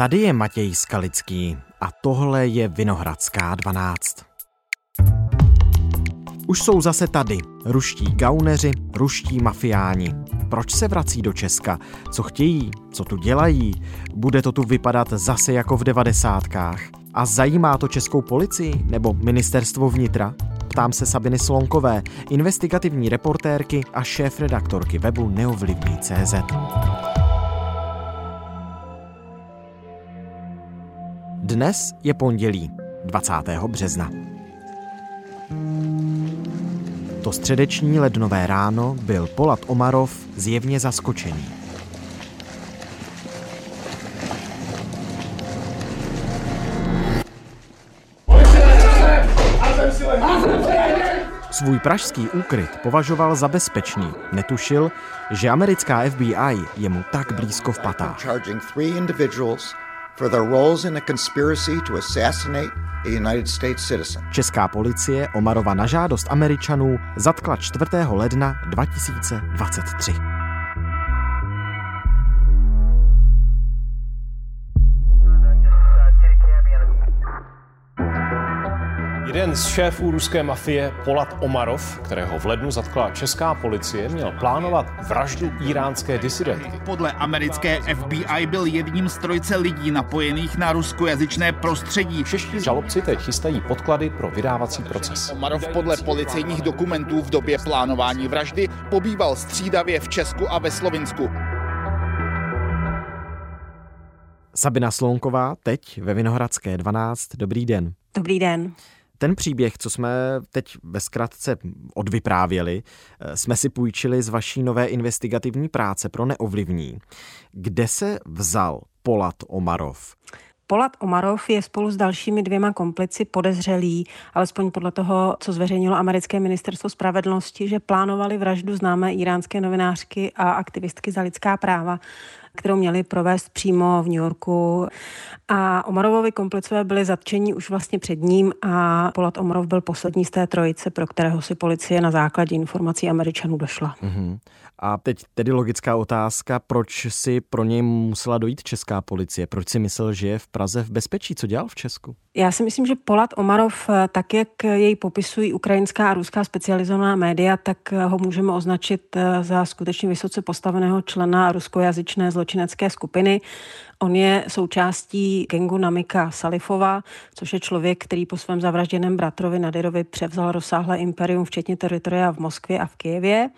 Tady je Matěj Skalický a tohle je Vinohradská 12. Už jsou zase tady, ruští gauneři, ruští mafiáni. Proč se vrací do Česka? Co chtějí? Co tu dělají? Bude to tu vypadat zase jako v devadesátkách? A zajímá to českou policii nebo ministerstvo vnitra? Ptám se Sabiny Slonkové, investigativní reportérky a šéf-redaktorky webu neovlivní.cz. Dnes je pondělí 20. března. To středeční lednové ráno byl Polat Omarov zjevně zaskočený. Svůj pražský úkryt považoval za bezpečný. Netušil, že americká FBI je mu tak blízko v patách for their roles in a conspiracy to assassinate a United States citizen. Česká policie Omarova na žádost Američanů zatkla 4. ledna 2023. Jeden z šéfů ruské mafie, Polat Omarov, kterého v lednu zatkla česká policie, měl plánovat vraždu iránské disidentky. Podle americké FBI byl jedním z trojce lidí napojených na ruskojazyčné prostředí. Čeští žalobci teď chystají podklady pro vydávací proces. Omarov podle policejních dokumentů v době plánování vraždy pobýval střídavě v Česku a ve Slovinsku. Sabina Slonková, teď ve Vinohradské 12. Dobrý den. Dobrý den. Ten příběh, co jsme teď ve zkratce odvyprávěli, eh, jsme si půjčili z vaší nové investigativní práce pro neovlivní. Kde se vzal Polat Omarov? Polat Omarov je spolu s dalšími dvěma komplici podezřelí, alespoň podle toho, co zveřejnilo americké ministerstvo spravedlnosti, že plánovali vraždu známé iránské novinářky a aktivistky za lidská práva kterou měli provést přímo v New Yorku. A Omarovovi komplicové byli zatčení už vlastně před ním a Polat Omarov byl poslední z té trojice, pro kterého si policie na základě informací Američanů došla. Mm-hmm. A teď tedy logická otázka, proč si pro něj musela dojít česká policie? Proč si myslel, že je v Praze v bezpečí? Co dělal v Česku? Já si myslím, že Polat Omarov, tak jak jej popisují ukrajinská a ruská specializovaná média, tak ho můžeme označit za skutečně vysoce postaveného člena ruskojazyčné zločinecké skupiny. On je součástí gengu Namika Salifova, což je člověk, který po svém zavražděném bratrovi Nadirovi převzal rozsáhlé imperium, včetně teritoria v Moskvě a v Kijevě.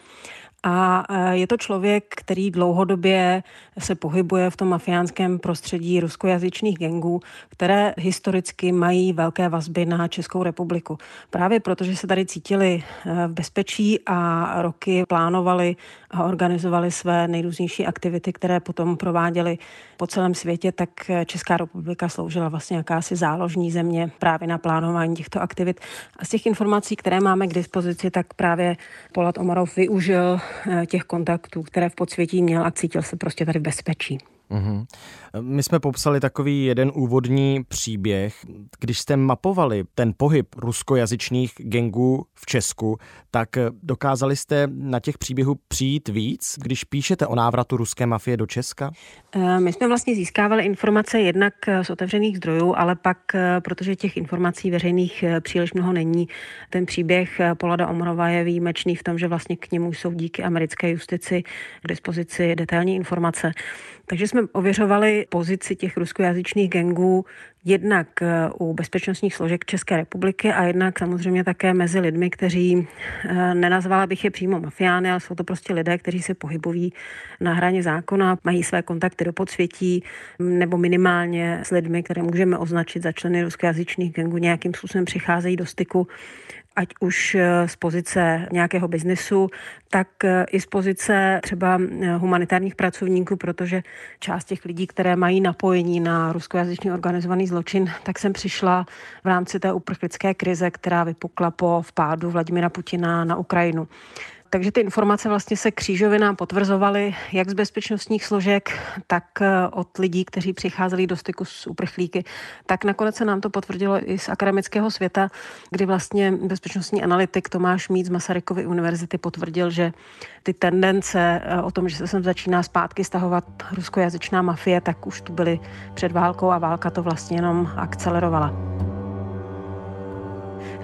A e, je to člověk, který dlouhodobě se pohybuje v tom mafiánském prostředí ruskojazyčných gengů, které historicky mají velké vazby na Českou republiku. Právě protože se tady cítili e, v bezpečí a roky plánovali a organizovali své nejrůznější aktivity, které potom prováděli po celém světě, tak Česká republika sloužila vlastně jakási záložní země právě na plánování těchto aktivit. A z těch informací, které máme k dispozici, tak právě Polat Omarov využil těch kontaktů, které v podsvětí měl a cítil se prostě tady v bezpečí. Mm-hmm. My jsme popsali takový jeden úvodní příběh. Když jste mapovali ten pohyb ruskojazyčných gengů v Česku, tak dokázali jste na těch příběhů přijít víc, když píšete o návratu ruské mafie do Česka? Eh, my jsme vlastně získávali informace jednak z otevřených zdrojů, ale pak, eh, protože těch informací veřejných eh, příliš mnoho není, ten příběh Polada Omrova je výjimečný v tom, že vlastně k němu jsou díky americké justici k dispozici detailní informace. Takže jsme ověřovali pozici těch ruskojazyčných gengů jednak eh, u bezpečnostních složek České republiky a jednak samozřejmě také mezi lidmi, kteří eh, nenazvala bych je přímo mafiány, ale jsou to prostě lidé, kteří se pohybují na hraně zákona, mají své kontakty do podsvětí nebo minimálně s lidmi, které můžeme označit za členy ruskojazyčných gengů, nějakým způsobem přicházejí do styku ať už eh, z pozice nějakého biznesu, tak eh, i z pozice třeba eh, humanitárních pracovníků, protože část těch lidí, které mají napojení na ruskojazyčný organizovaný zločin, tak jsem přišla v rámci té uprchlické krize, která vypukla po vpádu Vladimira Putina na Ukrajinu. Takže ty informace vlastně se křížově nám potvrzovaly jak z bezpečnostních složek, tak eh, od lidí, kteří přicházeli do styku s uprchlíky. Tak nakonec se nám to potvrdilo i z akademického světa, kdy vlastně bezpečnostní analytik Tomáš Mít z Masarykovy univerzity potvrdil, že ty tendence eh, o tom, že se sem začíná zpátky stahovat ruskojazyčná mafie, tak už tu byly před válkou a válka to vlastně jenom akcelerovala.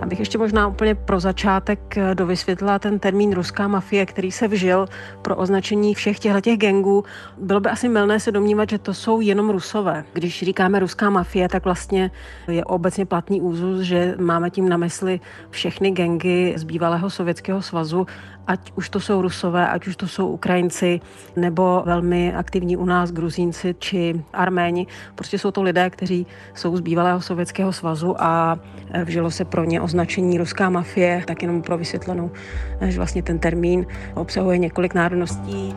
Abych ještě možná úplně pro začátek eh, dovysvětlila ten termín ruská mafie, který se vžil pro označení všech těchto gangů. Bylo by asi milné se domnívat, že to jsou jenom rusové. Když říkáme ruská mafie, tak vlastně je obecně platný úzus, že máme tím na mysli všechny gengy z bývalého Sovětského svazu ať už to jsou Rusové, ať už to jsou Ukrajinci, nebo velmi aktivní u nás Gruzínci či Arméni. Prostě jsou to lidé, kteří jsou z bývalého Sovětského svazu a vžilo se pro ně označení ruská mafie, tak jenom pro vysvětlenou, že vlastně ten termín obsahuje několik národností.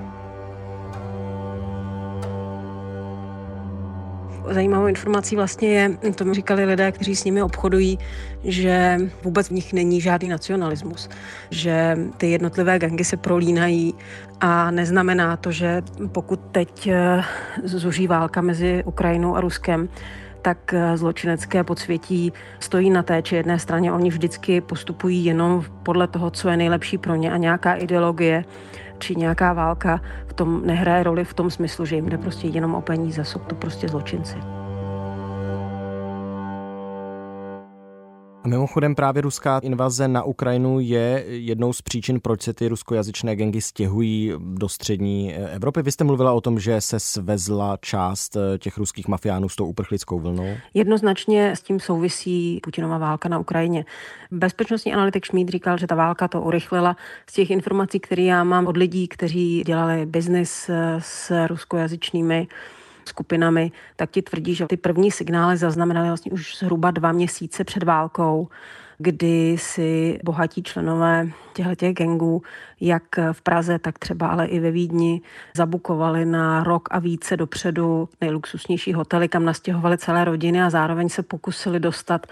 Zajímavou informací vlastně je, to mi říkali lidé, kteří s nimi obchodují, že vůbec v nich není žádný nacionalismus, že ty jednotlivé gangy se prolínají a neznamená to, že pokud teď eh, zuří válka mezi Ukrajinou a Ruskem, tak eh, zločinecké podsvětí stojí na té či jedné straně. Oni vždycky postupují jenom podle toho, co je nejlepší pro ně a nějaká ideologie či nějaká válka v tom nehraje roli v tom smyslu, že jim jde prostě jenom o peníze, jsou to prostě zločinci. A mimochodem právě ruská invaze na Ukrajinu je jednou z příčin, proč se ty ruskojazyčné gengy stěhují do střední Evropy. Vy jste mluvila o tom, že se svezla část těch ruských mafiánů s tou uprchlickou vlnou. Jednoznačně s tím souvisí Putinova válka na Ukrajině. Bezpečnostní analytik Šmíd říkal, že ta válka to urychlila. Z těch informací, které já mám od lidí, kteří dělali biznis s ruskojazyčnými skupinami, tak ti tvrdí, že ty první signály zaznamenali vlastně už zhruba dva měsíce před válkou, kdy si bohatí členové těchto gangů, jak v Praze, tak třeba ale i ve Vídni, zabukovali na rok a více dopředu nejluxusnější hotely, kam nastěhovali celé rodiny a zároveň se pokusili dostat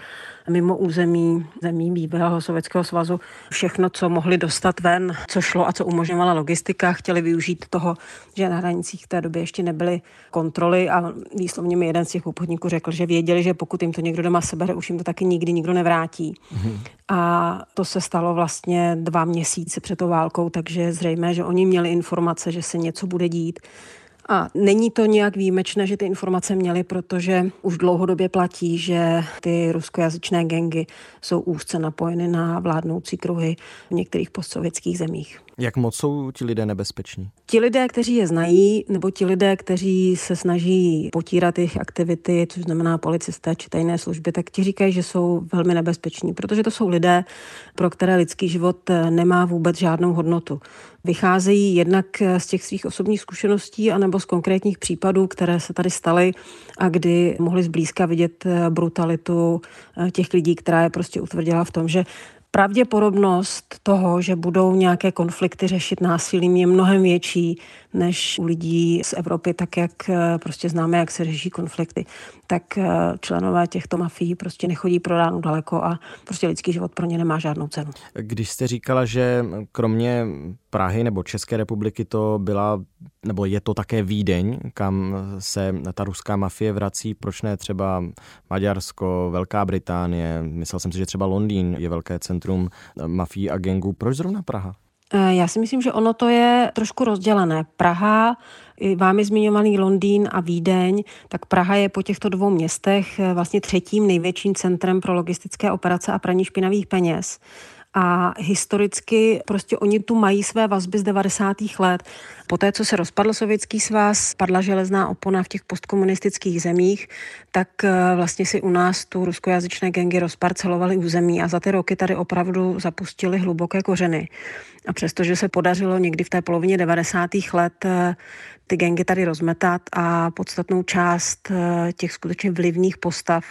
mimo území zemí bývalého Sovětského svazu všechno, co mohli dostat ven, co šlo a co umožňovala logistika. Chtěli využít toho, že na hranicích v té době ještě nebyly kontroly a výslovně mi jeden z těch obchodníků řekl, že věděli, že pokud jim to někdo doma sebere, už jim to taky nikdy nikdo nevrátí. Mm-hmm. A to se stalo vlastně dva měsíce před tou válkou, takže je zřejmé, že oni měli informace, že se něco bude dít. A není to nějak výjimečné, že ty informace měli, protože už dlouhodobě platí, že ty ruskojazyčné gengy jsou úzce napojeny na vládnoucí kruhy v některých postsovětských zemích. Jak moc jsou ti lidé nebezpeční? Ti lidé, kteří je znají, nebo ti lidé, kteří se snaží potírat jejich aktivity, což znamená policisté či tajné služby, tak ti říkají, že jsou velmi nebezpeční, protože to jsou lidé, pro které lidský život nemá vůbec žádnou hodnotu. Vycházejí jednak z těch svých osobních zkušeností anebo z konkrétních případů, které se tady staly a kdy mohli zblízka vidět brutalitu těch lidí, která je prostě utvrdila v tom, že pravděpodobnost toho, že budou nějaké konflikty řešit násilím, je mnohem větší než u lidí z Evropy, tak jak eh, prostě známe, jak se řeší konflikty. Tak eh, členové těchto mafií prostě nechodí pro ránu daleko a prostě lidský život pro ně nemá žádnou cenu. Když jste říkala, že kromě Prahy nebo České republiky to byla, nebo je to také Vídeň, kam se ta ruská mafie vrací, proč ne třeba Maďarsko, Velká Británie, myslel jsem si, že třeba Londýn je velké centrum mafií a gengů, proč zrovna Praha? Eh, já si myslím, že ono to je trošku rozdělené. Praha, vámi zmiňovaný Londýn a Vídeň, tak Praha je po těchto dvou městech eh, vlastně třetím největším centrem pro logistické operace a praní špinavých peněz a historicky prostě oni tu mají své vazby z 90. let. Poté, co se rozpadl Sovětský svaz, padla železná opona v těch postkomunistických zemích, tak eh, vlastně si u nás tu ruskojazyčné gengy rozparcelovaly území a za ty roky tady opravdu zapustili hluboké kořeny. A přestože se podařilo někdy v té polovině 90. let eh, ty gengy tady rozmetat a podstatnou část eh, těch skutečně vlivných postav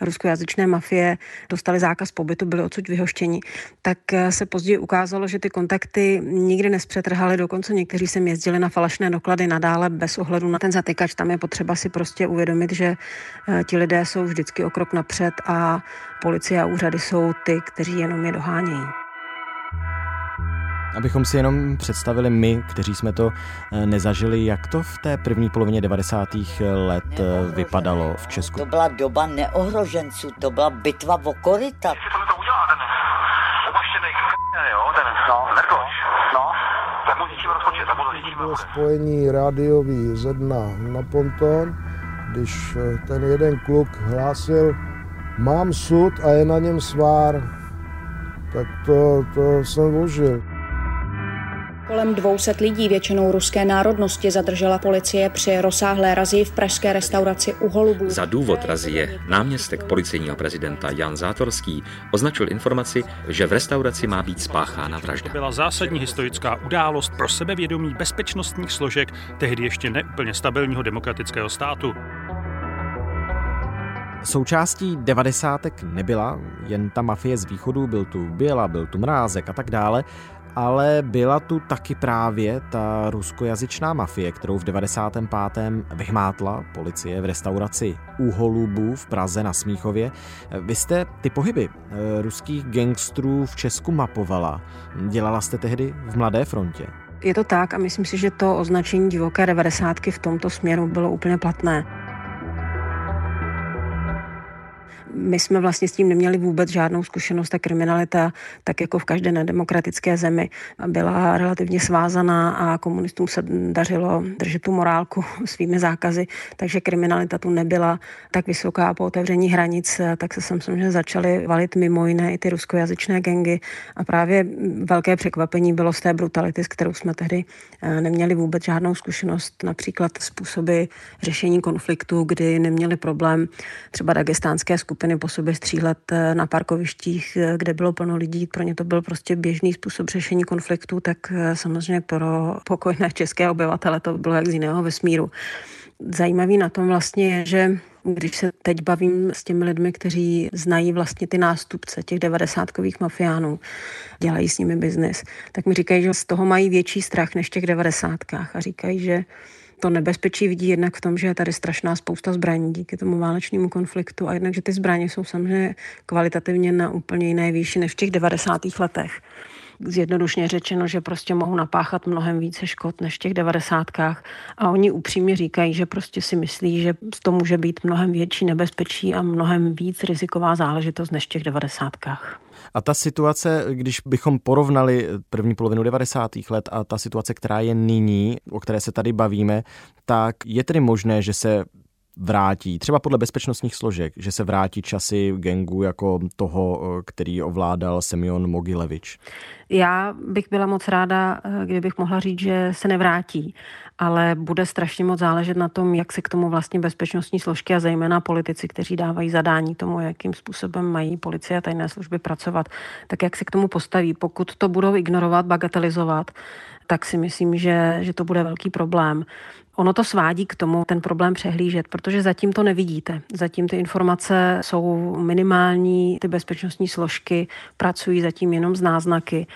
ruskojazyčné mafie dostali zákaz pobytu, byli odsud vyhoštěni, tak se později ukázalo, že ty kontakty nikdy nespřetrhaly, dokonce někteří sem jezdili na falešné doklady nadále bez ohledu na ten zatykač. Tam je potřeba si prostě uvědomit, že ti lidé jsou vždycky o krok napřed a policie a úřady jsou ty, kteří jenom je dohánějí. Abychom si jenom představili my, kteří jsme to eh, nezažili, jak to v té první polovině 90. let eh, vypadalo v Česku. To byla doba neohroženců, to byla bitva v okorita. Jestli tohle to udělá ten umaštěný jo, ten, no, Bylo spojení rádiový ze dna na ponton, když eh, ten jeden kluk hlásil, mám sud a je na něm svár, tak to, to jsem užil. Kolem 200 lidí, většinou ruské národnosti, zadržela policie při rozsáhlé razii v pražské restauraci u Holubů. Za důvod razie náměstek policejního prezidenta Jan Zátorský označil informaci, že v restauraci má být spáchána vražda. Byla zásadní historická událost pro sebevědomí bezpečnostních složek tehdy ještě neúplně stabilního demokratického státu. Součástí devadesátek nebyla jen ta mafie z východu, byl tu Běla, byl tu Mrázek a tak dále, ale byla tu taky právě ta ruskojazyčná mafie, kterou v 95. vyhmátla policie v restauraci u Holubů v Praze na Smíchově. Vy jste ty pohyby eh, ruských gangstrů v Česku mapovala. Dělala jste tehdy v Mladé frontě. Je to tak a myslím si, že to označení divoké devadesátky v tomto směru bylo úplně platné. My jsme vlastně s tím neměli vůbec žádnou zkušenost. Ta kriminalita, tak jako v každé nedemokratické zemi, byla relativně svázaná a komunistům se dařilo držet tu morálku svými zákazy, takže kriminalita tu nebyla tak vysoká po otevření hranic, tak se samozřejmě začaly valit mimo jiné i ty ruskojazyčné gengy. A právě velké překvapení bylo z té brutality, s kterou jsme tehdy eh, neměli vůbec žádnou zkušenost, například způsoby řešení konfliktu, kdy neměli problém třeba dagestánské skupiny skupiny po sobě střílet eh, na parkovištích, eh, kde bylo plno lidí. Pro ně to byl prostě běžný způsob řešení konfliktu, tak eh, samozřejmě pro pokojné české obyvatele to bylo jak z jiného vesmíru. Zajímavý na tom vlastně je, že když se teď bavím s těmi lidmi, kteří znají vlastně ty nástupce těch devadesátkových mafiánů, dělají s nimi biznis, tak mi říkají, že z toho mají větší strach než v těch devadesátkách a říkají, že to nebezpečí vidí jednak v tom, že je tady strašná spousta zbraní díky tomu válečnému konfliktu a jednak, že ty zbraně jsou samozřejmě kvalitativně na úplně jiné výši než v těch 90. letech zjednodušně řečeno, že prostě mohou napáchat mnohem více škod než v těch devadesátkách. A oni upřímně říkají, že prostě si myslí, že to může být mnohem větší nebezpečí a mnohem víc riziková záležitost než v těch devadesátkách. A ta situace, když bychom porovnali první polovinu 90. let a ta situace, která je nyní, o které se tady bavíme, tak je tedy možné, že se vrátí, třeba podle bezpečnostních složek, že se vrátí časy gengu jako toho, který ovládal Semyon Mogilevič? Já bych byla moc ráda, kdybych mohla říct, že se nevrátí, ale bude strašně moc záležet na tom, jak se k tomu vlastně bezpečnostní složky a zejména politici, kteří dávají zadání tomu, jakým způsobem mají policie a tajné služby pracovat, tak jak se k tomu postaví. Pokud to budou ignorovat, bagatelizovat, tak si myslím, že, že to bude velký problém. Ono to svádí k tomu ten problém přehlížet, protože zatím to nevidíte. Zatím ty informace jsou minimální, ty bezpečnostní složky pracují zatím jenom z náznaky.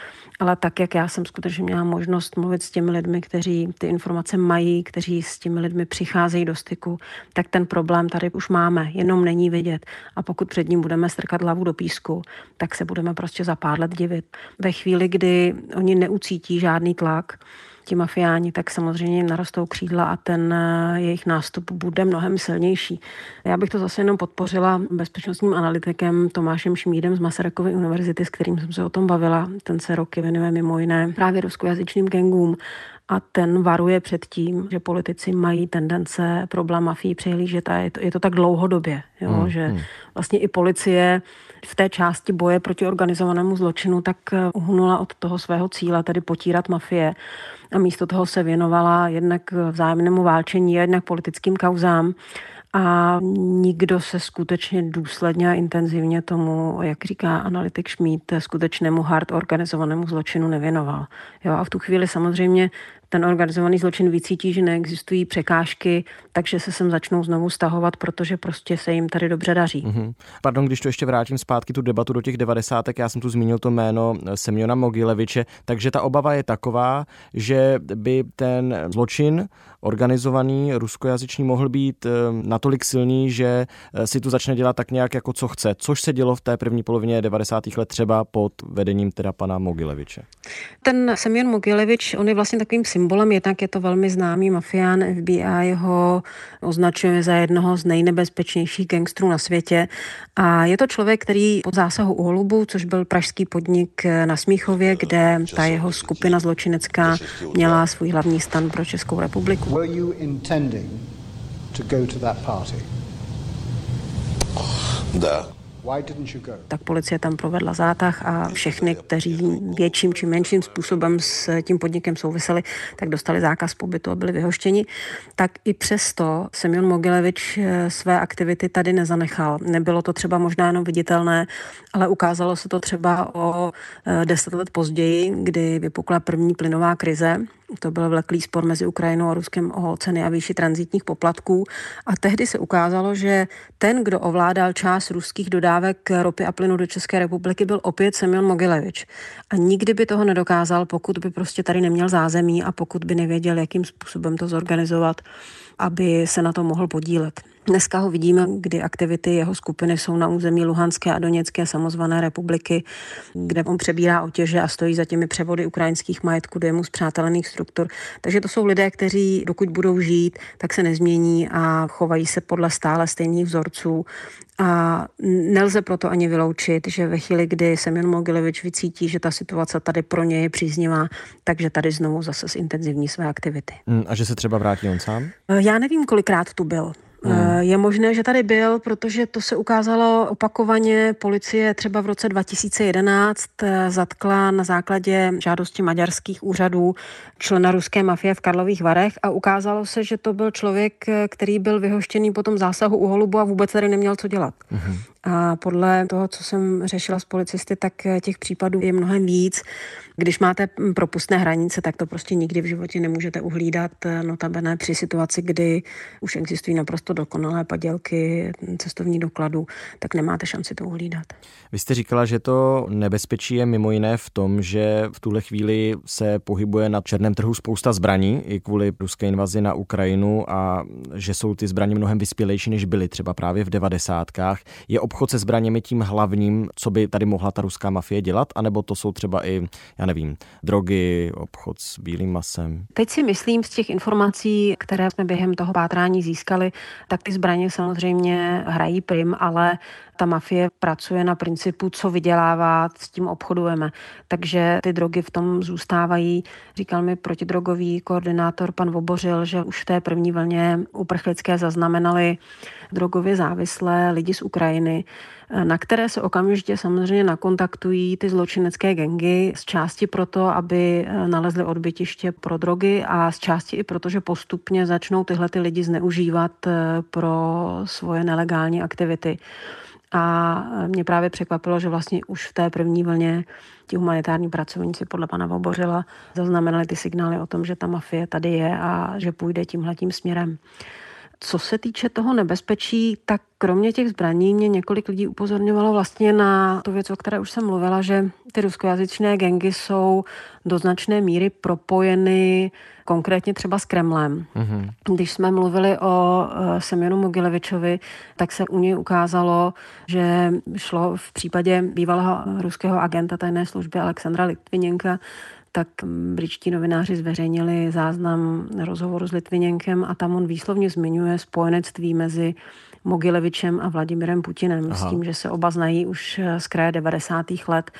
Ale tak, jak já jsem skutečně měla možnost mluvit s těmi lidmi, kteří ty informace mají, kteří s těmi lidmi přicházejí do styku, tak ten problém tady už máme, jenom není vidět. A pokud před ním budeme strkat hlavu do písku, tak se budeme prostě za pár let divit. Ve chvíli, kdy oni neucítí žádný tlak, ti mafiáni, tak samozřejmě narostou křídla a ten eh, jejich nástup bude mnohem silnější. Já bych to zase jenom podpořila bezpečnostním analytikem Tomášem Šmídem z Masarykovy univerzity, s kterým jsem se o tom bavila. Ten se roky věnuje mimo jiné právě ruskojazyčným gangům a ten varuje před tím, že politici mají tendence problém mafii přihlížet a je to, je to tak dlouhodobě, jo, hmm, že hmm. vlastně i policie v té části boje proti organizovanému zločinu tak eh, uhunula od toho svého cíle, tedy potírat mafie a místo toho se věnovala jednak vzájemnému válčení jednak politickým kauzám a nikdo se skutečně důsledně a intenzivně tomu, jak říká analytik Šmít, skutečnému hard organizovanému zločinu nevěnoval. Jo, a v tu chvíli samozřejmě ten organizovaný zločin vycítí, že neexistují překážky, takže se sem začnou znovu stahovat, protože prostě se jim tady dobře daří. Mm-hmm. Pardon, když to ještě vrátím zpátky tu debatu do těch devadesátek, já jsem tu zmínil to jméno Semjona Mogileviče, takže ta obava je taková, že by ten zločin organizovaný ruskojazyčný mohl být eh, natolik silný, že eh, si tu začne dělat tak nějak jako co chce, což se dělo v té první polovině 90. let třeba pod vedením teda pana Mogileviče. Ten Semyon Mogilevič, on je vlastně takovým symbolem, jednak je to velmi známý mafián, FBI ho označuje za jednoho z nejnebezpečnějších gangstrů na světě. A je to člověk, který pod zásahu u Holubu, což byl pražský podnik na Smíchově, kde ta jeho skupina zločinecká měla svůj hlavní stan pro Českou republiku. Were Tak policie tam provedla zátah a všechny, kteří větším či menším způsobem s tím podnikem souviseli, tak dostali zákaz pobytu a byli vyhoštěni. Tak i přesto Semyon Mogilevič eh, své aktivity tady nezanechal. Nebylo to třeba možná jenom viditelné, ale ukázalo se to třeba o eh, deset let později, kdy vypukla první plynová krize to byl vleklý spor mezi Ukrajinou a Ruskem o ceny a výši transitních poplatků. A tehdy se ukázalo, že ten, kdo ovládal část ruských dodávek ropy a plynu do České republiky, byl opět Semyon Mogilevič. A nikdy by toho nedokázal, pokud by prostě tady neměl zázemí a pokud by nevěděl, jakým způsobem to zorganizovat, aby se na to mohl podílet. Dneska ho vidíme, kdy aktivity jeho skupiny jsou na území Luhanské a Doněcké samozvané republiky, kde on přebírá otěže a stojí za těmi převody ukrajinských majetků do jemu zpřátelených struktur. Takže to jsou lidé, kteří dokud budou žít, tak se nezmění a chovají se podle stále stejných vzorců. A nelze proto ani vyloučit, že ve chvíli, kdy Semyon Mogilevič vycítí, že ta situace tady pro něj je příznivá, takže tady znovu zase zintenzivní své aktivity. Mm, a že se třeba vrátí on sám? Já nevím, kolikrát tu byl. Hmm. Je možné, že tady byl, protože to se ukázalo opakovaně. Policie třeba v roce 2011 eh, zatkla na základě žádosti maďarských úřadů člena ruské mafie v Karlových Varech a ukázalo se, že to byl člověk, eh, který byl vyhoštěný po tom zásahu u Holubu a vůbec tady neměl co dělat. Hmm. A podle toho, co jsem řešila s policisty, tak těch případů je mnohem víc. Když máte propustné hranice, tak to prostě nikdy v životě nemůžete uhlídat, notabene při situaci, kdy už existují naprosto dokonalé padělky cestovní dokladu, tak nemáte šanci to uhlídat. Vy jste říkala, že to nebezpečí je mimo jiné v tom, že v tuhle chvíli se pohybuje na černém trhu spousta zbraní i kvůli ruské invazi na Ukrajinu a že jsou ty zbraně mnohem vyspělejší, než byly třeba právě v devadesátkách. Je obchod se zbraněmi tím hlavním, co by tady mohla ta ruská mafie dělat, anebo to jsou třeba i, já nevím, drogy, obchod s bílým masem? Teď si myslím z těch informací, které jsme během toho pátrání získali, tak ty zbraně samozřejmě hrají prim, ale ta mafie pracuje na principu, co vydělává, s tím obchodujeme. Takže ty drogy v tom zůstávají. Říkal mi protidrogový koordinátor pan Vobořil, že už v té první vlně uprchlické zaznamenali drogově závislé lidi z Ukrajiny, na které se okamžitě samozřejmě nakontaktují ty zločinecké gengy, z části proto, aby nalezli odbytiště pro drogy a z části i proto, že postupně začnou tyhle ty lidi zneužívat pro svoje nelegální aktivity. A mě právě překvapilo, že vlastně už v té první vlně ti humanitární pracovníci podle pana Vobořila zaznamenali ty signály o tom, že ta mafie tady je a že půjde tímhletím směrem. Co se týče toho nebezpečí, tak kromě těch zbraní mě několik lidí upozorňovalo vlastně na tu věc, o které už jsem mluvila, že ty ruskojazyčné gengy jsou do značné míry propojeny konkrétně třeba s Kremlem. Mm-hmm. Když jsme mluvili o uh, Semjonu Mogilevičovi, tak se u něj ukázalo, že šlo v případě bývalého ruského agenta tajné služby Alexandra Litviněnka tak britští novináři zveřejnili záznam rozhovoru s Litviněnkem a tam on výslovně zmiňuje spojenectví mezi Mogilevičem a Vladimirem Putinem Aha. s tím, že se oba znají už z kraje 90. let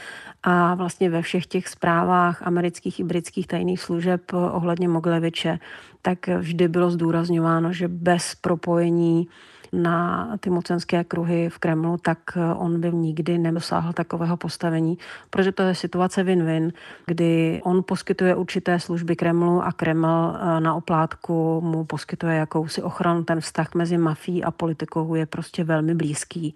a vlastně ve všech těch zprávách amerických i britských tajných služeb ohledně Mogileviče tak vždy bylo zdůrazňováno, že bez propojení na ty mocenské kruhy v Kremlu, tak eh, on by nikdy nedosáhl takového postavení, protože to je situace win-win, kdy on poskytuje určité služby Kremlu a Kreml eh, na oplátku mu poskytuje jakousi ochranu. Ten vztah mezi mafií a politikou je prostě velmi blízký.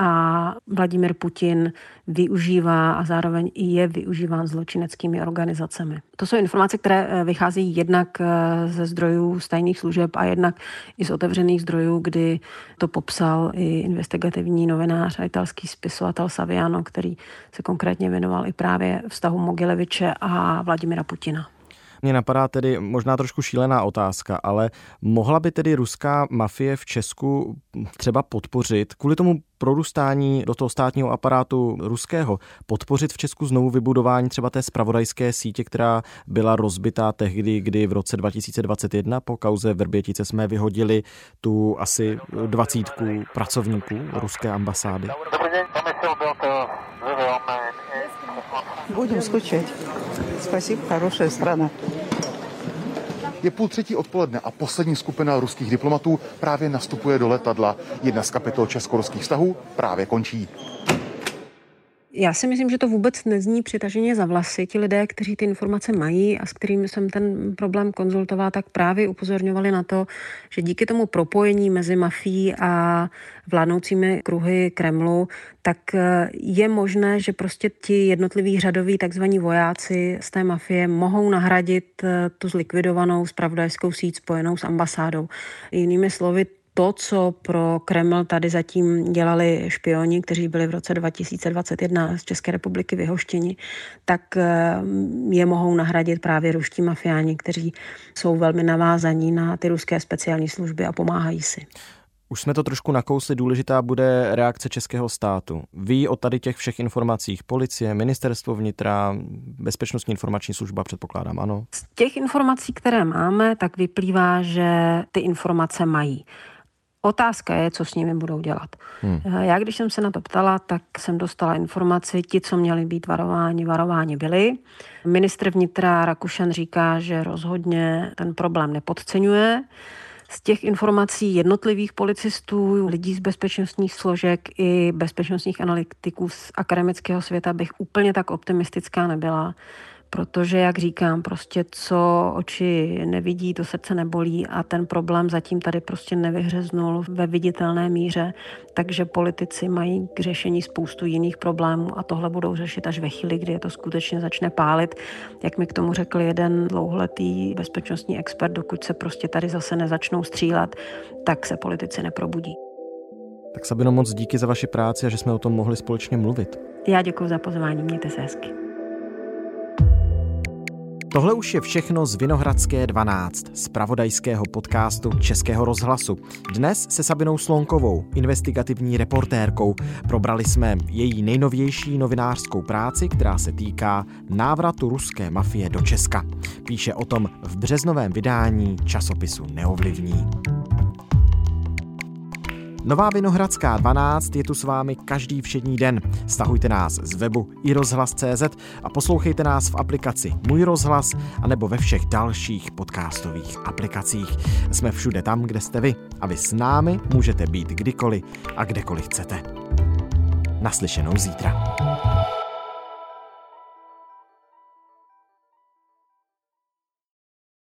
A Vladimir Putin využívá a zároveň i je využíván zločineckými organizacemi. To jsou informace, které eh, vychází jednak eh, ze zdrojů stajných služeb a jednak i z otevřených zdrojů, kdy to popsal i investigativní novinář a italský spisovatel Saviano, který se konkrétně věnoval i právě vztahu Mogileviče a Vladimira Putina. Mě napadá tedy možná trošku šílená otázka, ale mohla by tedy ruská mafie v Česku třeba podpořit kvůli tomu prorůstání do toho státního aparátu ruského, podpořit v Česku znovu vybudování třeba té spravodajské sítě, která byla rozbitá tehdy, kdy v roce 2021 po kauze Verbětice jsme vyhodili tu asi dvacítku pracovníků ruské ambasády. Dobrý den, byl to Budeme skočit. Спасибо, хорошая страна. Je půl třetí odpoledne a poslední skupina ruských diplomatů právě nastupuje do letadla. Jedna z kapitol česko-ruských vztahů právě končí. Já si myslím, že to vůbec nezní přitaženě za vlasy. Ti lidé, kteří ty informace mají a s kterými jsem ten problém konzultovala, tak právě upozorňovali na to, že díky tomu propojení mezi mafií a vládnoucími kruhy Kremlu, tak eh, je možné, že prostě ti jednotliví řadoví takzvaní vojáci z té mafie mohou nahradit eh, tu zlikvidovanou spravodajskou síť spojenou s ambasádou. Jinými slovy, to, co pro Kreml tady zatím dělali špioni, kteří byli v roce 2021 z České republiky vyhoštěni, tak eh, je mohou nahradit právě ruští mafiáni, kteří jsou velmi navázaní na ty ruské speciální služby a pomáhají si. Už jsme to trošku nakousli, důležitá bude reakce českého státu. Ví o tady těch všech informacích policie, ministerstvo vnitra, bezpečnostní informační služba, předpokládám, ano? Z těch informací, které máme, tak vyplývá, že ty informace mají. Otázka je, co s nimi budou dělat. Hmm. Já, když jsem se na to ptala, tak jsem dostala informaci, ti, co měli být varováni, varováni byli. Ministr vnitra Rakušan říká, že rozhodně ten problém nepodceňuje. Z těch informací jednotlivých policistů, lidí z bezpečnostních složek i bezpečnostních analytiků z akademického světa bych úplně tak optimistická nebyla protože, jak říkám, prostě co oči nevidí, to srdce nebolí a ten problém zatím tady prostě nevyhřeznul ve viditelné míře, takže politici mají k řešení spoustu jiných problémů a tohle budou řešit až ve chvíli, kdy je to skutečně začne pálit. Jak mi k tomu řekl jeden dlouholetý bezpečnostní expert, dokud se prostě tady zase nezačnou střílet, tak se politici neprobudí. Tak Sabino, moc díky za vaši práci a že jsme o tom mohli společně mluvit. Já děkuji za pozvání, mějte se hezky. Tohle už je všechno z Vinohradské 12, z pravodajského podcastu Českého rozhlasu. Dnes se Sabinou Slonkovou, investigativní reportérkou, probrali jsme její nejnovější novinářskou práci, která se týká návratu ruské mafie do Česka. Píše o tom v březnovém vydání časopisu Neovlivní. Nová Vinohradská 12 je tu s vámi každý všední den. Stahujte nás z webu i rozhlas.cz a poslouchejte nás v aplikaci Můj rozhlas a nebo ve všech dalších podcastových aplikacích. Jsme všude tam, kde jste vy a vy s námi můžete být kdykoliv a kdekoliv chcete. Naslyšenou zítra.